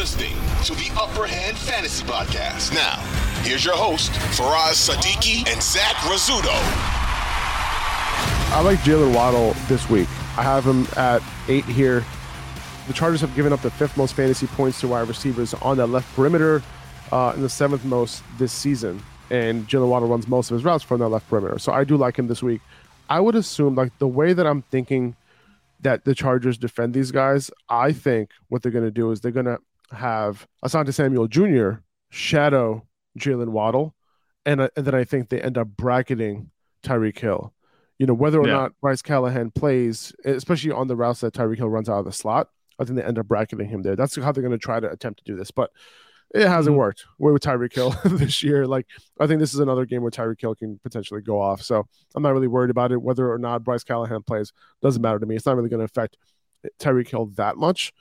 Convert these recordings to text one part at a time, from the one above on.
listening to the Upper Hand Fantasy Podcast. Now, here's your host, Faraz Sadiki and Zach Rizzuto. I like Jaylen Waddle this week. I have him at eight here. The Chargers have given up the fifth most fantasy points to wide receivers on that left perimeter uh, and the seventh most this season. And Jaylen Waddle runs most of his routes from that left perimeter. So I do like him this week. I would assume, like, the way that I'm thinking that the Chargers defend these guys, I think what they're going to do is they're going to have Asante Samuel Jr. shadow Jaylen Waddle. And, uh, and then I think they end up bracketing Tyreek Hill. You know, whether or yeah. not Bryce Callahan plays, especially on the routes that Tyreek Hill runs out of the slot, I think they end up bracketing him there. That's how they're going to try to attempt to do this. But it hasn't mm-hmm. worked. We're with Tyreek Hill this year. Like, I think this is another game where Tyreek Hill can potentially go off. So I'm not really worried about it. Whether or not Bryce Callahan plays doesn't matter to me. It's not really going to affect Tyreek Hill that much.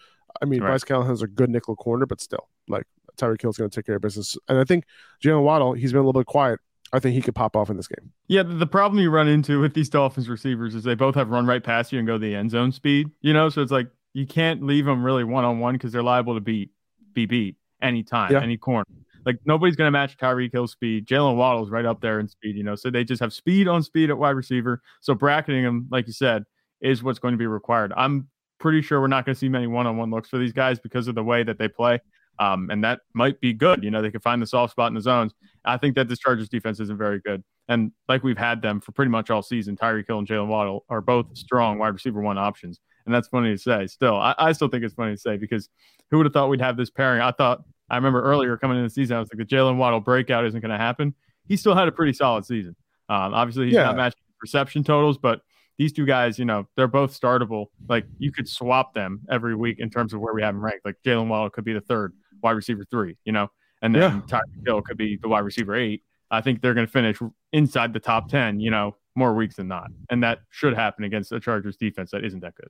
I mean, right. Bryce Callahan's a good nickel corner, but still, like, Tyreek Hill's going to take care of business. And I think Jaylen Waddle, he's been a little bit quiet. I think he could pop off in this game. Yeah, the problem you run into with these Dolphins receivers is they both have run right past you and go the end zone speed, you know? So it's like you can't leave them really one on one because they're liable to be be beat anytime, yeah. any corner. Like nobody's going to match Tyreek Hill's speed. Jaylen Waddle's right up there in speed, you know. So they just have speed on speed at wide receiver. So bracketing them, like you said, is what's going to be required. I'm pretty sure we're not going to see many one-on-one looks for these guys because of the way that they play. Um, and that might be good. You know, they can find the soft spot in the zones. I think that this Chargers defense isn't very good. And like we've had them for pretty much all season, Tyreek Hill and Jaylen Waddle are both strong wide receiver one options. And that's funny to say. Still, I, I still think it's funny to say because who would have thought we'd have this pairing? I thought I remember earlier coming in the season, I was like, the Jaylen Waddle breakout isn't going to happen. He still had a pretty solid season. Um, obviously, he's yeah. not matching reception totals, but these two guys, you know, they're both startable. Like you could swap them every week in terms of where we have them ranked. Like Jaylen Waddle could be the third wide receiver three, you know, and then yeah. Tyreek Hill could be the wide receiver eight. I think they're going to finish inside the top 10, you know, more weeks than not. And that should happen against a Chargers defense that isn't that good.